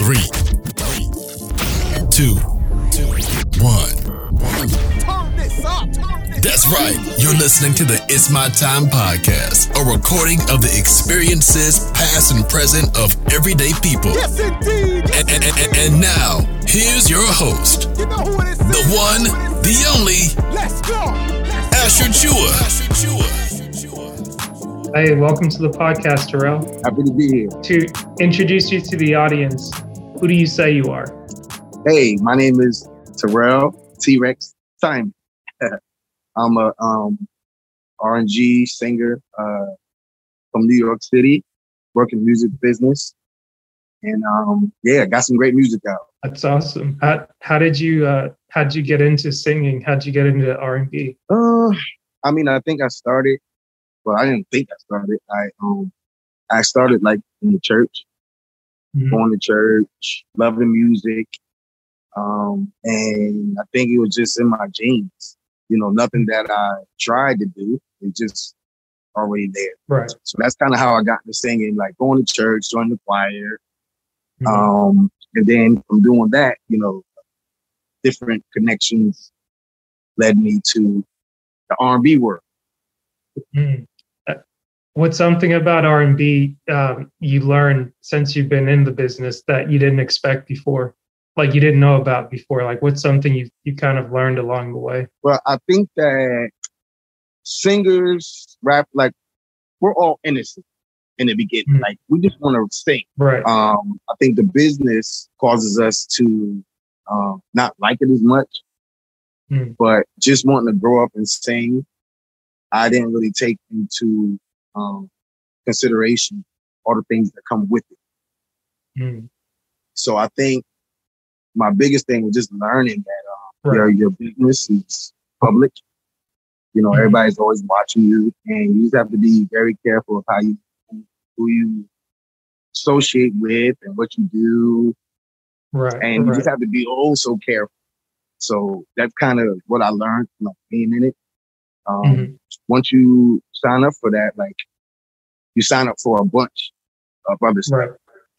three, two, one. That's right. You're listening to the It's My Time podcast, a recording of the experiences, past and present, of everyday people. Yes, indeed. Yes, And, and, and, and now, here's your host, You know who it is. the one, the only, Let's go. Asher Chua. Hey, welcome to the podcast, Terrell. Happy to be here. To introduce you to the audience, who do you say you are? Hey, my name is Terrell T Rex Simon. I'm a um, R&G singer uh, from New York City, working music business, and um, yeah, got some great music out. That's awesome. How, how did you uh, how did you get into singing? How did you get into R and B? Uh, I mean, I think I started, well, I didn't think I started. I um, I started like in the church, Mhm. going to church, loving music. Um, and I think it was just in my genes, you know, nothing that I tried to do. It just already there. Right. So that's kind of how I got into singing, like going to church, joining the choir. Mhm. Um, and then from doing that, you know, different connections led me to the R&B world. Mhm. What's something about R and B um, you learned since you've been in the business that you didn't expect before? Like you didn't know about before? Like what's something you you kind of learned along the way? Well, I think that singers, rap, like we're all innocent in the beginning. Mm. Like we just want to sing. Right. Um, I think the business causes us to um, not like it as much, Mm. but just wanting to grow up and sing. I didn't really take into um, consideration all the things that come with it. Mhm. So I think my biggest thing was just learning that Right. your your business is public. You know, Mhm. everybody's always watching you, and you just have to be very careful of how you who you associate with and what you do, Right. and you just have to be oh so careful. So that's kind of what I learned from like, being in it. Um, Mhm. Once you sign up for that, like you sign up for a bunch of other stuff. Right.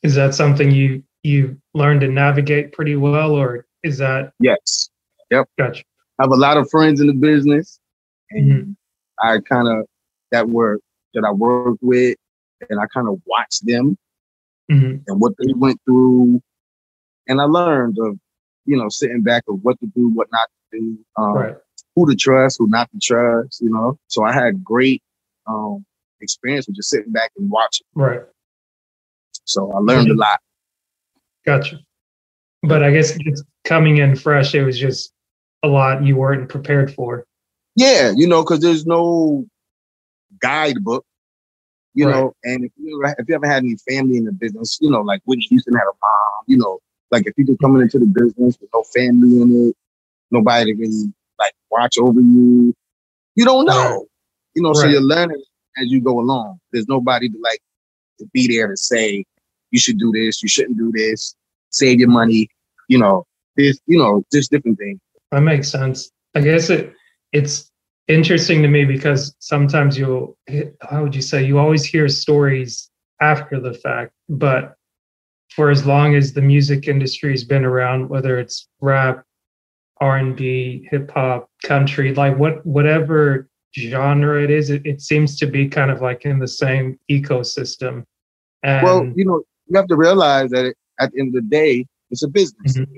Is that something you you learned to navigate pretty well, or is that Yes, Yep. gotcha? I have a lot of friends in the business, and Mhm. I kind of that were that I worked with, and I kind of watched them hmm and what they went through, and I learned of you know sitting back of what to do, what not to do, um, Right. Who to trust, who not to trust, you know. So I had great um, experience with just sitting back and watching. Right. So I learned a lot. Gotcha. But I guess just coming in fresh, it was just a lot you weren't prepared for. Yeah, you know, because there's no guidebook, you Right. know. And if you ever, if you ever had any family in the business, you know, like Whitney Houston had a mom, you know, like if you just coming into the business with no family in it, nobody to really like watch over you, you don't know, Right. you know. So you're learning as you go along. There's nobody to like to be there to say you should do this, you shouldn't do this, save your money, you know. This, you know, just different things. That makes sense. I guess it it's interesting to me because sometimes you'll how would you say you always hear stories after the fact, but for as long as the music industry has been around, whether it's rap, R and B, hip hop, country, like what whatever genre it is, it, it seems to be kind of like in the same ecosystem. And well, you know, you have to realize that it, at the end of the day, it's a business. Mhm.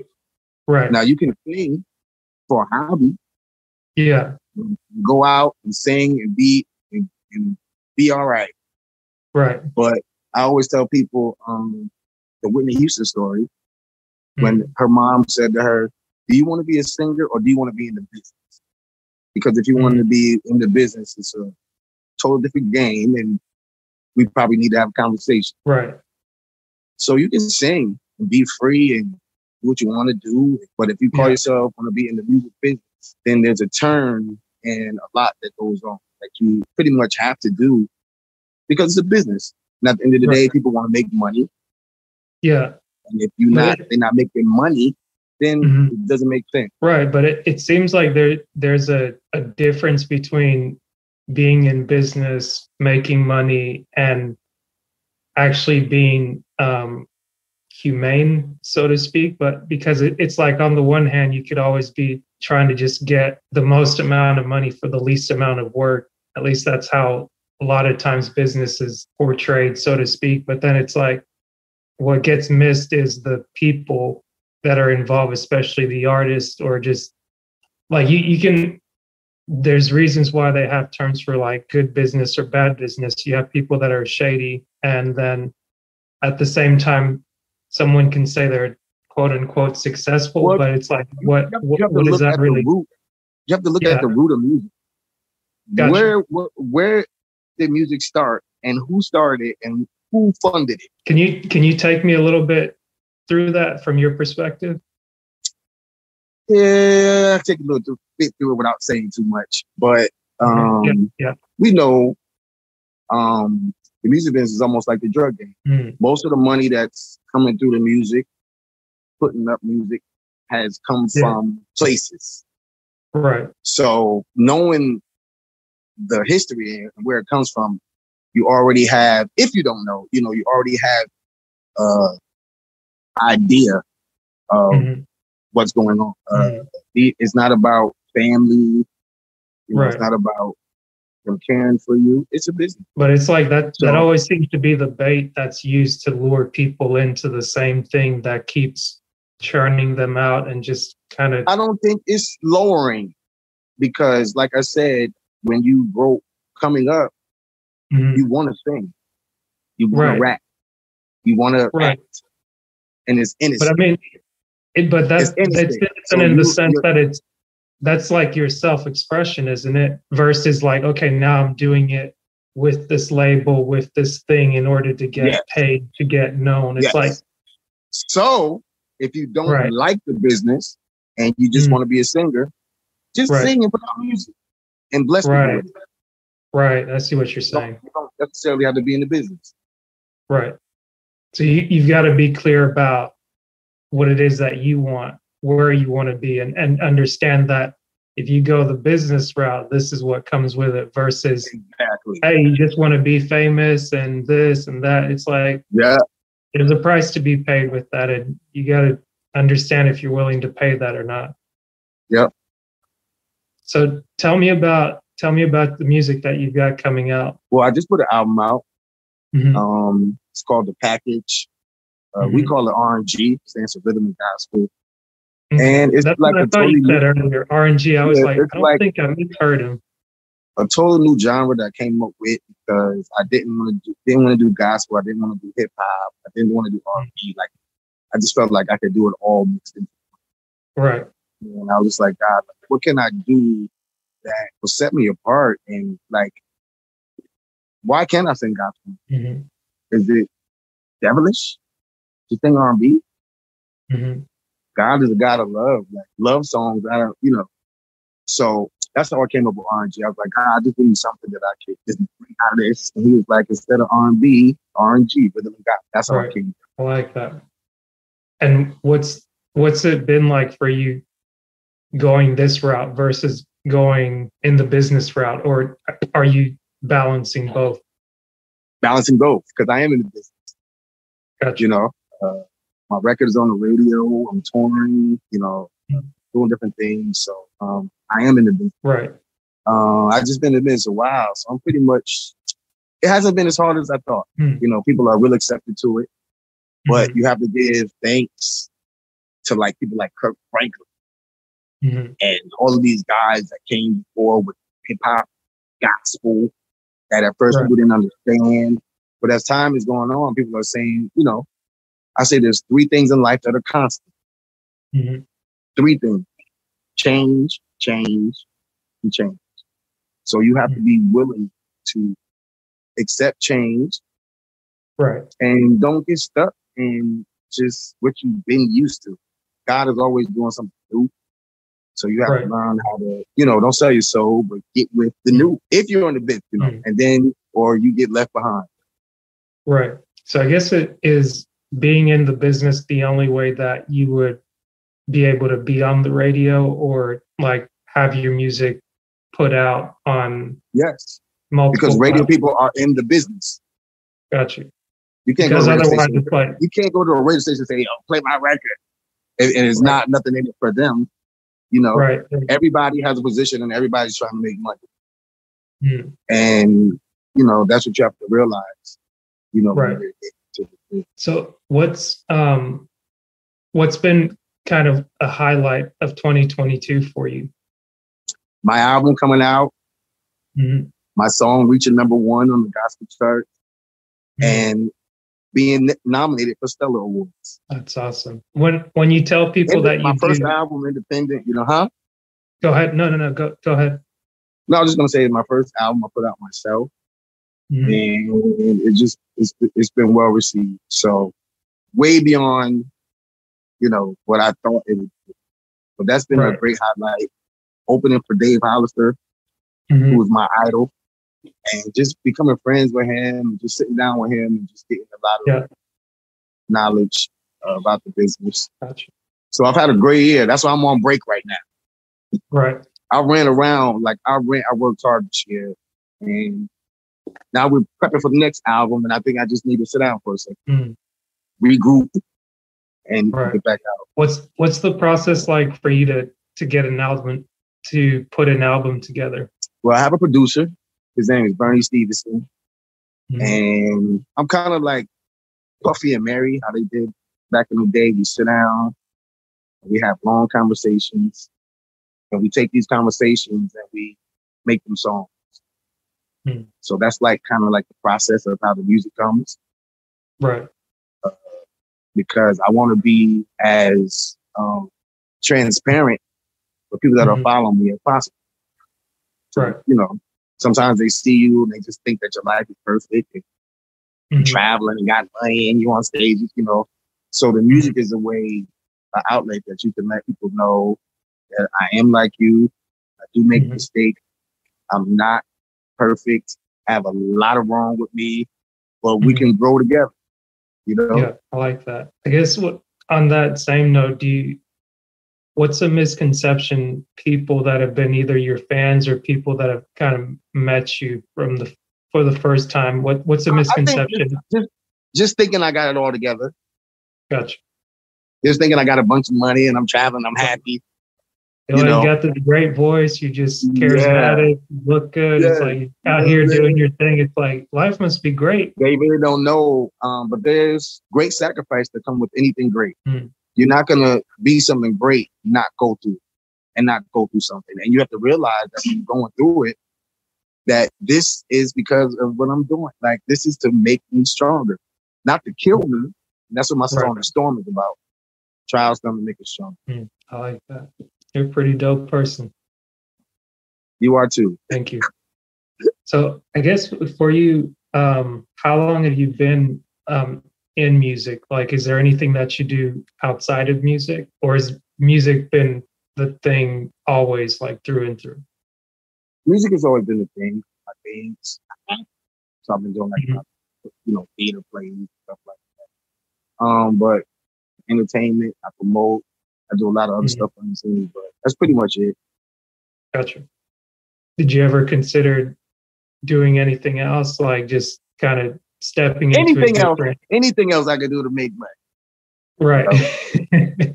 right. Now you can sing for a hobby, yeah. go out and sing and be and, and be all right. Right. But I always tell people um, the Whitney Houston story when Mhm. her mom said to her, "Do you want to be a singer or do you want to be in the business?" Because if you want to mm. be in the business, it's a total different game, and we probably need to have a conversation. Right. So you can sing and be free and do what you want to do. But if you call Yeah. yourself want to be in the music business, then there's a turn and a lot that goes on that you pretty much have to do because it's a business. And at the end of the day, people want to make money. Yeah. And if you're not, they're not making money, then Mhm. it doesn't make sense. Right, but it, it seems like there there's a, a difference between being in business, making money, and actually being um, humane, so to speak. But because it, it's like on the one hand, you could always be trying to just get the most amount of money for the least amount of work. At least that's how a lot of times business is portrayed, so to speak. But then it's like what gets missed is the people that are involved, especially the artist or just like you, you can there's reasons why they have terms for like good business or bad business. You have people that are shady, and then at the same time, someone can say they're quote unquote successful, Well, but it's like what have- what, what is that really? Root. You have to look Yeah. at the root of music. Gotcha. Where, where where did music start, and who started it, and who funded it? Can you can you take me a little bit through that from your perspective? Yeah, I take a little bit through it without saying too much. But um, Yeah, yeah. we know um, the music business is almost like the drug game. Hmm, Most of the money that's coming through the music, putting up music, has come Yeah. from places. right. So knowing the history and where it comes from, you already have. If you don't know, you know, you already have uh idea of Mhm, what's going on. Uh, mhm. it- it's not about family. You know, It's not about them caring for you. It's a business. But it's like that that always seems to be the bait that's used to lure people into the same thing that keeps churning them out and just kind of I don't think it's lowering because, like I said, when you grow coming up, Mhm, you want to sing, you want Right. to rap, you want to Right. act, and it's but I mean it but that's It's innocent. it's innocent So in the sense that it's that's like your self-expression, isn't it? Versus like, okay, now I'm doing it with this label, with this thing in order to get Yes. paid, to get known. It's Yes. like so if you don't Right. like the business and you just Mm. want to be a singer, just Right. sing and put out music and bless Right. people. right, I see what you're You don't- saying. You don't necessarily have to be in the business. Right. So you, you've got to be clear about what it is that you want, where you want to be, and, and understand that if you go the business route, this is what comes with it versus, Exactly. hey, you just want to be famous and this and that. It's like Yeah. there's a price to be paid with that. And you got to understand if you're willing to pay that or not. Yep. So tell me about tell me about the music that you've got coming out. Well, I just put an album out. Mhm. Um, it's called The Package. Uh, We Mhm. call it RNG, stands for Rhythm and Gospel. Mhm. And it's That's like what I a thought totally, you said earlier. RNG. I was Yeah, like, I don't like- think I heard him. a total new genre that I came up with because I didn't want to do, didn't want to do gospel. I didn't want to do hip hop. I didn't want to do R&B. Like I just felt like I could do it all mixed in. Right. And I was just like, God, what can I do that will set me apart? And like, why can't I sing gospel? hmm Is it devilish to sing R&B? hmm God is a God of love, like love songs. I don't, you know. So that's how I came up with R&G. I was like, God, I just need something that I can just bring out of this. And he was like, instead of R&B, R&G, rhythm and God. That's how Right. I came. I like that. And what's what's it been like for you going this route versus going in the business route, or are you balancing both? Balancing both because I am in the business. Gotcha. You know, uh, my record is on the radio. I'm touring. You know, Mhm. doing different things. So um, I am in the business. Right. Uh, I just been in the business a while, so I'm pretty much. It hasn't been as hard as I thought. Hmm. You know, people are real accepted to it. but Mhm. you have to give thanks to like people like Kirk Franklin Mhm. and all of these guys that came before with hip hop, gospel, that at first Right. people didn't understand. But as time is going on, people are saying, you know, I say there's three things in life that are constant. Mhm. Three things. Change, change, and change. So you have to be willing to accept change Right. and don't get stuck in just what you've been used to. God is always doing something new. So you have Right. to learn how to, you know, don't sell your soul, but get with the new. If you're in the business, you know, Mhm. and then or you get left behind. Right. So I guess it is being in the business the only way that you would be able to be on the radio or like have your music put out on Yes, multiple because radio platforms. people are in the business. Got you. You can't because go to a radio station. You can't go to a radio station and say, "Yo, play my record," and, and it's Right. not nothing in it for them. You know, right. everybody has a position and everybody's trying to make money. Mm, And, you know, that's what you have to realize, you know, Right. you're into it. So what's um what's been kind of a highlight of 2022 for you? my album coming out, Mhm. my song reaching number one on the gospel chart, Mm-hmm. and being nominated for Stellar Awards. That's awesome. When when you tell people And that my you first do, album, independent, you know, huh? go ahead. No, no, no. Go go ahead. No, I was just gonna say it's my first album I put out myself, Mhm. and it just it's it's been well received. So way beyond, you know, what I thought it would. be. But that's been a great highlight. Opening for Dave Hollister, who Mhm. was my idol, and just becoming friends with him, just sitting down with him, and just getting a lot of Yeah. knowledge uh, about the business. Gotcha. So I've had a great year. That's why I'm on break right now. Right. I ran around like I ran. I worked hard this year, and now we're prepping for the next album. And I think I just need to sit down for a second, Mm. regroup, and Right. get back out. What's what's the process like for you to to get an album to put an album together? Well, I have a producer. His name is Bernie Stevenson, Mhm. and I'm kind of like Puffy and Mary, how they did back in the day. We sit down, we have long conversations, and we take these conversations and we make them songs. Hmm. So that's like kind of like the process of how the music comes. Right. because I want to be as um, transparent for people that Mhm. are following me as possible. So, Right. You know, sometimes they see you and they just think that your life is perfect and you're Mhm. traveling and got money and you on stage, you know. So the music is a way, an outlet that you can let people know that I am like you. I do make Mhm. mistakes. I'm not perfect. I have a lot of wrong with me, but we Mhm. can grow together. You know, Yeah, I like that. I guess what on that same note, do you what's a misconception people that have been either your fans or people that have kind of met you from the for the first time? What what's a misconception? just, just thinking I got it all together. Gotcha. Just thinking I got a bunch of money and I'm traveling, I'm happy. You, You know, you got the great voice. You just Yeah. charismatic. You look good. It's like out Yeah, here doing your thing. It's like life must be great. They really don't know, um, but there's great sacrifice that come with anything great. Hmm. You're not gonna be something great, not go through, and not go through something. And you have to realize that you're going through it, that this is because of what I'm doing. Like this is to make me stronger, not to kill me. And that's what my song Right. "The Storm" is about. Trials come to make us strong. I like that. You're a pretty dope person. You are too. Thank you. So I guess for you, um, how long have you been um, in music? Like, is there anything that you do outside of music, or has music been the thing always, like through and through? music has always been the thing. My things. So I've been doing like Mhm. my, you know theater plays stuff like that. Um, but entertainment, I promote. I do a lot of other Mhm. stuff on the scene, but that's pretty much it. Gotcha. Did you ever consider doing anything else, like just kind of stepping into Anything else? different- Anything else I could do to make money. Right.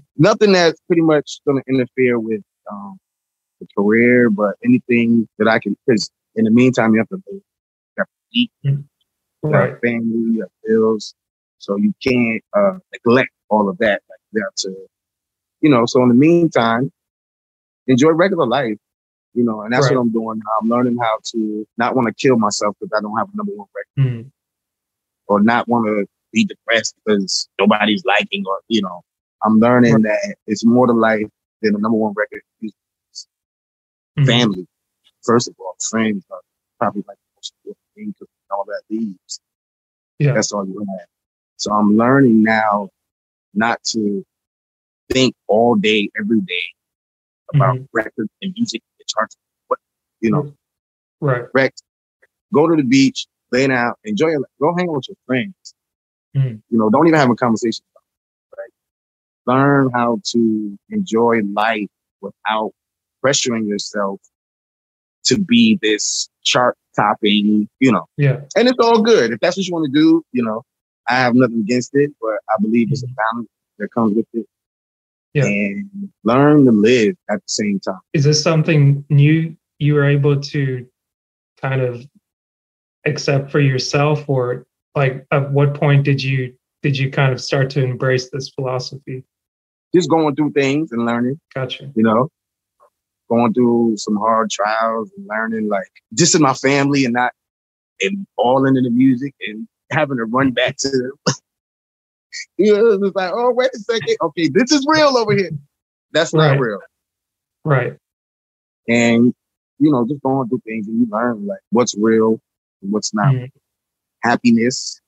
Nothing that's pretty much going to interfere with um, the career, but anything that I can. Because in the meantime, you have to. You have to eat. You right. have family. You have bills. So you can't uh, neglect all of that. Like you have to, you know. So in the meantime, enjoy regular life. You know, and that's Right. what I'm doing now. I'm learning how to not want to kill myself because I don't have a number one record, Mm, or not want to be depressed because nobody's liking, or you know, I'm learning that it's more to life than a number one record. It's mm, family, first of all, friends are probably like the most important thing because all that leaves. Yeah. That's all you have. So I'm learning now not to think all day, every day about Mhm. records and music and charts. What you know, Right. rec, go to the beach, lay down, enjoy your life. Go hang out with your friends. Mhm. You know, don't even have a conversation. it, Right? Learn how to enjoy life without pressuring yourself to be this chart topping, you know. Yeah. And it's all good. If that's what you want to do, you know, I have nothing against it, but I believe it's a balance that comes with it. Yeah. And learn to live at the same time. Is this something new you were able to kind of accept for yourself or like at what point did you did you kind of start to embrace this philosophy? Just going through things and learning, Gotcha. you know, going through some hard trials and learning, like just in my family and not and all into the music and having to run back to them. you know, it's like, oh, wait a second. Okay, this is real over here. That's not Right. real. Right. And, you know, just going through things and you learn like what's real what's not. Mhm. Happiness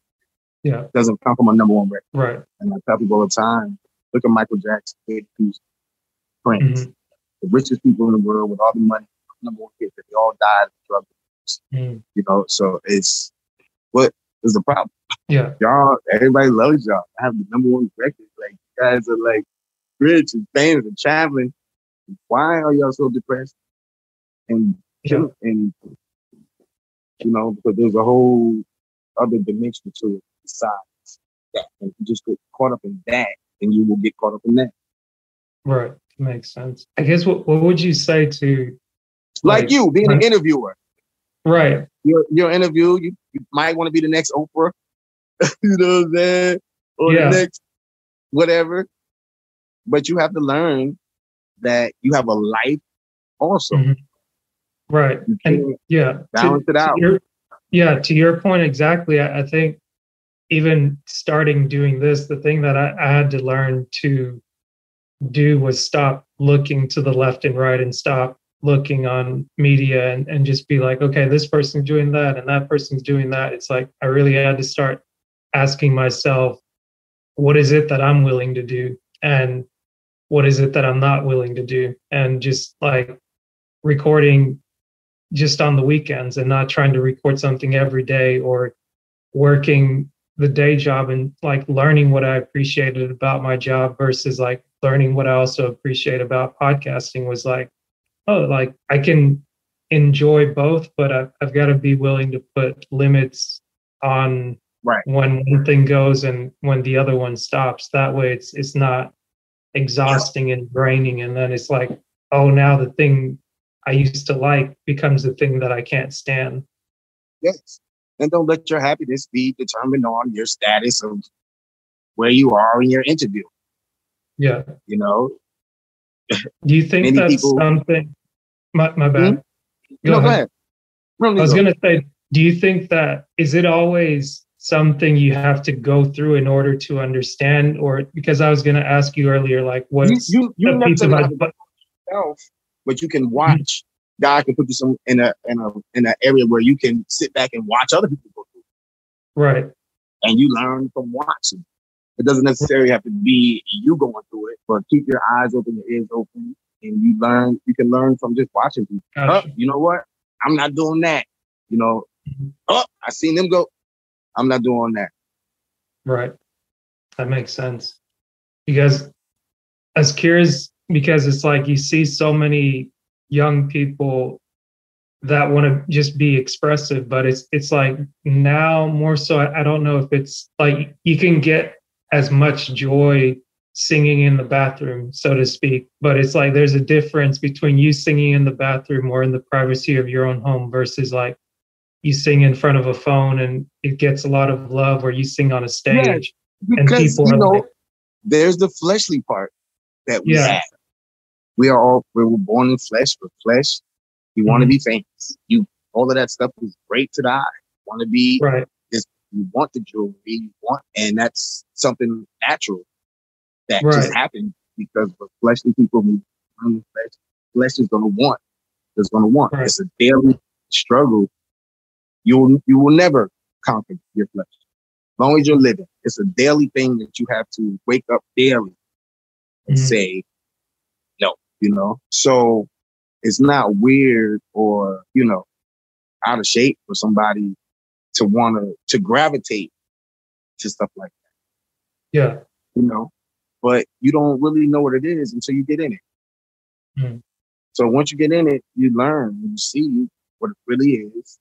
Yeah. doesn't come from a number one record. Right. And I tell people all the time, look at Michael Jackson, Cudi, Prince, Mhm. the richest people in the world with all the money, number one hit, they all died of drug abuse, Mhm. you know. So it's what is the problem? Yeah. Y'all, everybody loves y'all. I have the number one record. Like you guys are like rich and famous and traveling. Why are y'all so depressed? And Yeah. and you know, because there's a whole other dimension to it besides that. And you just get caught up in that, and you will get caught up in that. Right. Makes sense. I guess what what would you say to Like, Like, you being an interviewer. right. You're you're interview, you, you might want to be the next Oprah. you know what I'm saying? Or Yeah. the next whatever. But you have to learn that you have a life also. Mhm. Right. And yeah. to- balance it to out. your- yeah, to your point exactly. I, I think even starting doing this, the thing that I, I had to learn to do was stop looking to the left and right and stop looking on media and, and just be like, okay, this person's doing that and that person's doing that. It's like I really had to start asking myself, what is it that I'm willing to do? And what is it that I'm not willing to do? And just like recording just on the weekends and not trying to record something every day or working the day job and like learning what I appreciated about my job versus like learning what I also appreciate about podcasting was like, oh, like I can enjoy both, but I've, I've got to be willing to put limits on Right. when one thing goes and when the other one stops. That way it's it's not exhausting and draining. And then it's like, oh, now the thing I used to like becomes the thing that I can't stand. Yes. And don't let your happiness be determined on your status of where you are in your interview. Yeah. You know, Do you think that's people- something? My, my bad. Hmm? Go no, ahead. go ahead. I was going to say, do you think that is it always something you have to go through in order to understand? Or because I was going to ask you earlier, like, what's you, you the piece of advice? But you can watch. God can put you some in a in a in an area where you can sit back and watch other people go through, Right. and you learn from watching. It doesn't necessarily have to be you going through it, but keep your eyes open, your ears open, and you learn. You can learn from just watching people. Oh, you know what? I'm not doing that. You know, Mhm. oh, I seen them go. I'm not doing that. Right. That makes sense. Because I was curious because it's like you see so many young people that want to just be expressive, but it's it's like now more so I, I don't know if it's like you can get as much joy singing in the bathroom, so to speak. But it's like there's a difference between you singing in the bathroom or in the privacy of your own home versus like you sing in front of a phone and it gets a lot of love or you sing on a stage and Because people you know, like, there's the fleshly part that we Yeah. have. We are all we were born in flesh for flesh. You want to be famous. You all of that stuff is great to the eye. Want to be right, you want the jewelry, you want, and that's something natural that Right. just happened because the fleshly people the flesh, flesh is gonna want. Is gonna want. Right. It's a daily struggle. You will you will never conquer your flesh. As long as you're living, it's a daily thing that you have to wake up daily and Mhm. say. You know, so it's not weird or you know out of shape for somebody to want to to gravitate to stuff like that. yeah, you know. But you don't really know what it is until you get in it. Mm. So once you get in it, you learn, you see what it really is,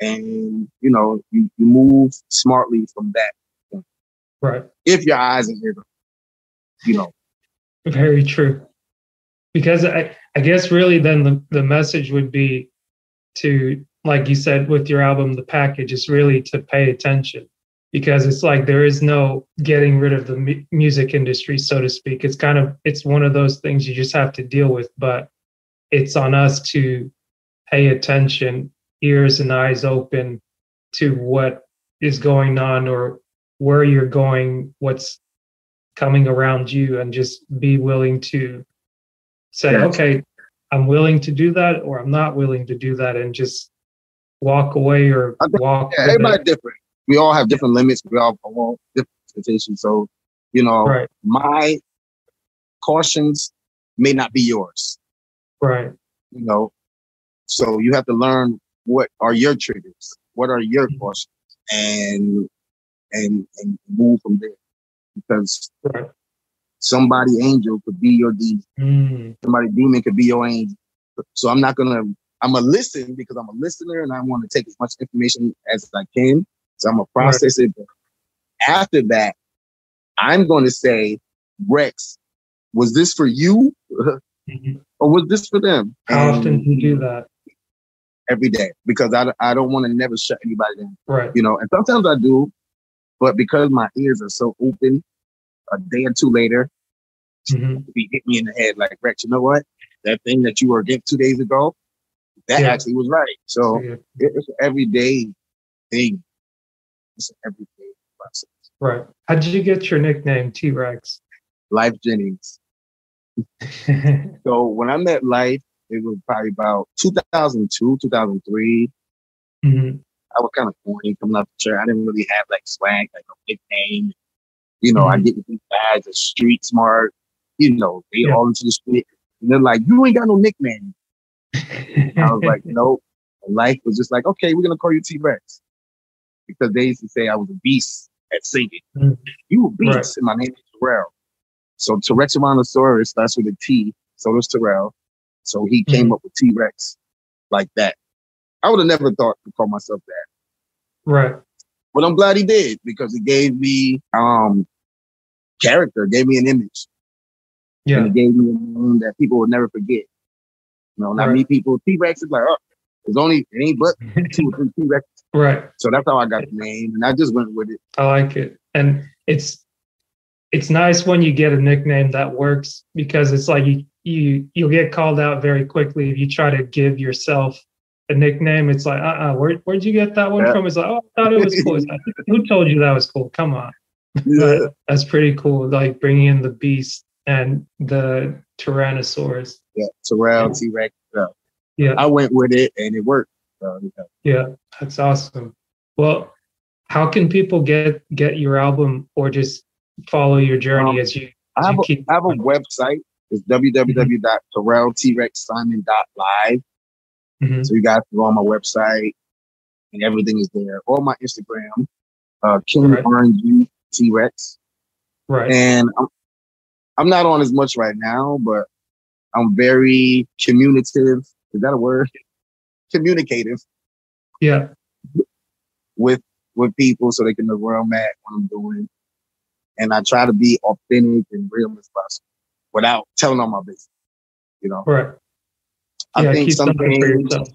and you know you, you move smartly from that. point. Right. If your eyes and ears, you know, Very true. Because I, I guess really then the, the message would be to, like you said with your album, the package is really to pay attention because it's like there is no getting rid of the mu- music industry, so to speak. It's kind of, it's one of those things you just have to deal with, but it's on us to pay attention, ears and eyes open to what is going on or where you're going, what's coming around you and just be willing to say, Yes. okay, I'm willing to do that or I'm not willing to do that and just walk away or think- walk. yeah, everybody it. different. We all have different limits. We all have different expectations. So, you know, Right, my cautions may not be yours. right, You know, so you have to learn what are your triggers, what are your Mhm. cautions, and and and move from there. Because right. Somebody angel could be your demon. Mm, Somebody demon could be your angel. So I'm not gonna. I'm gonna listen because I'm a listener and I want to take as much information as I can. So I'm gonna process it. But after that, I'm going to say, Rex, was this for you mhm. or was this for them? How And often do you do that? Every day because I, I don't want to never shut anybody down. Right, you know, and sometimes I do, but because my ears are so open, a day or two later, mhm, he hit me in the head like, Rex, you know what? That thing that you were against two days ago, that Yeah. actually was right. So yeah, it- it's an everyday thing. It's an everyday process. right. How did you get your nickname, T Rex? Lyfe Jennings. So when I met Life, it was probably about 2002, 2003. Mhm, I was kind of corny coming out the church. I didn't really have like swag, like a nickname. You know, I Mhm. get these guys, are street smart. You know, they Yeah. all into the street. And they're like, you ain't got no nickname. I was like, nope. Lyfe was just like, okay, we're gonna call you T Rex. Because they used to say I was a beast at singing. Mhm. You a beast, Right. and my name is Terrell. So Terexomonosaurus starts with a T, so does Terrell. So he came Mm-hmm. up with T Rex like that. I would have never thought to call myself that. right, But I'm glad he did because it gave me um character, gave me an image, yeah, and it gave me a name that people would never forget. You know, I Right. meet people, T Rex is like, oh, there's only it ain't but two or three T Rex. right. So that's how I got the name, and I just went with it. I like it. And it's it's nice when you get a nickname that works because it's like you you you'll get called out very quickly if you try to give yourself a nickname. It's like, uh uh where where'd you get that one Yeah. from? It's like, oh, I thought it was cool. Like, Who told you that was cool? Come on. Yeah, that's pretty cool. Like bringing in the beast and the Tyrannosaurus. yeah. Terrell, T Rex. Yeah. I went with it, and it worked. So, yeah. Yeah, that's awesome. Well, how can people get get your album or just follow your journey Um, as you I have you a, I have a website. It's www.terrelltrexsimon.live. Mhm. So you guys go on my website, and everything is there. Or my Instagram, uh, King Right. RNG T Rex. right. And I'm, I'm not on as much right now, but I'm very communicative. Is that a word? Communicative Yeah, with with people so they can know where I'm at, what I'm doing. And I try to be authentic and real as possible without telling all my business. You know, right. I yeah, think some something for things, yourself.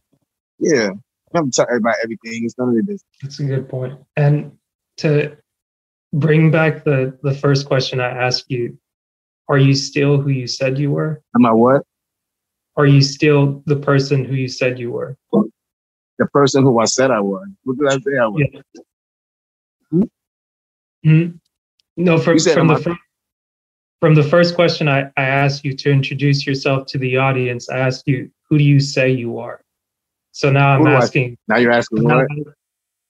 yeah, I'm to tell everybody everything. It's none of their business. That's a good point. And to bring back the the first question I asked you, are you still who you said you were? Am I what? Are you still the person who you said you were? The person who I said I was. What did I say I was? Yeah. Mhm. No, from said from the I- fir- from the first question I, I asked you to introduce yourself to the audience, I asked you, who do you say you are? So now I'm do I- asking Now you're asking now, what?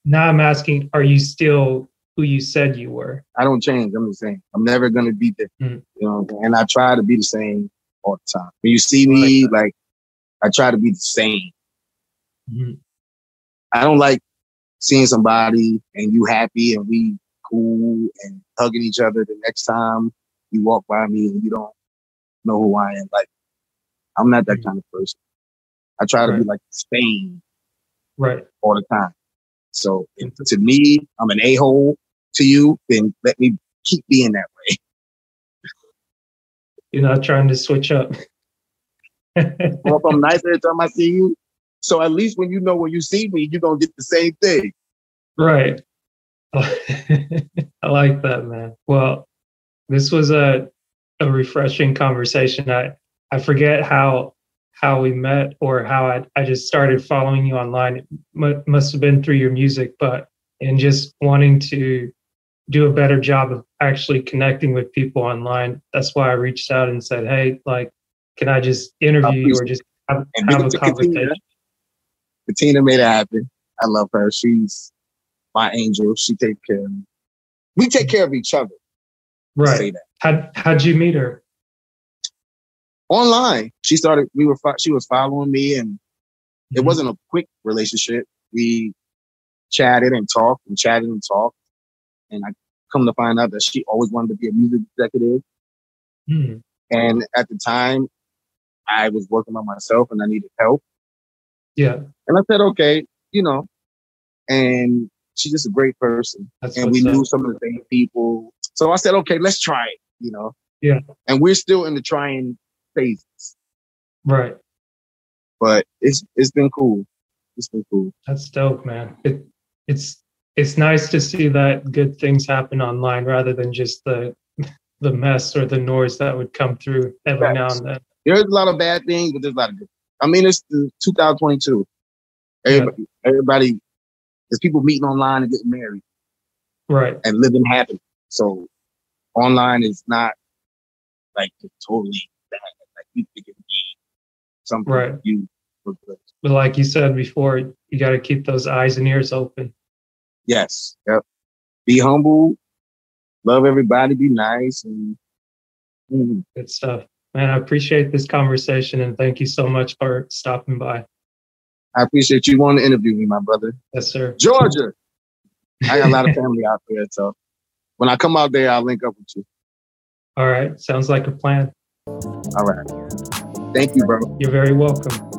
now I'm asking, are you still who you said you were? I don't change. I'm the same. I'm never gonna be different. Mm. You know, and I try to be the same all the time. When you see me, like I try to be the same. Mhm. I don't like seeing somebody and you happy and we cool and hugging each other the next time you walk by me and you don't know who I am. Like I'm not that Mhm. kind of person. I try to be like the same Right. all the time. So to me, I'm an a hole to you, then let me keep being that way. You're not trying to switch up. Or if I'm nice every time I see you, so at least when you know when you see me, you're gonna get the same thing. right. I like that, man. Well, this was a a refreshing conversation. I I forget how how we met or how I, I just started following you online. It mu must have been through your music, but and just wanting to do a better job of actually connecting with people online. That's why I reached out and said, "Hey, like, can I just interview you or just have, have a to Katina. conversation?" Katina made it happen. I love her. She's my angel. She takes care of me. We take care of each other. Right. How how'd you meet her? Online, she started. We were. She was following me, and it Mhm. wasn't a quick relationship. We chatted and talked and chatted and talked, and I come to find out that she always wanted to be a music executive. Mhm. And at the time, I was working on myself and I needed help. Yeah, And I said, okay, you know. And she's just a great person. that's and we knew up. some of the same people. So I said, okay, let's try it, you know. Yeah. And we're still in the trying phases, Right. but it's it's been cool. It's been cool. That's dope, man. It it's it's nice to see that good things happen online rather than just the the mess or the noise that would come through every now and then. There's a lot of bad things, but there's a lot of good. I mean, it's 2022. Everybody, everybody, there's people meeting online and getting married Right. and living happy. So online is not like totally bad. Like you think it would be something Right. you. But like you said before, you got to keep those eyes and ears open. Yes. Yep. Be humble. Love everybody. Be nice. And mm, Good stuff. Man, I appreciate this conversation and thank you so much for stopping by. I appreciate you wanting to interview me, my brother. Yes, sir. Georgia. I got a lot of family out there. So when I come out there, I'll link up with you. All right. Sounds like a plan. All right. Thank you, bro. You're very welcome.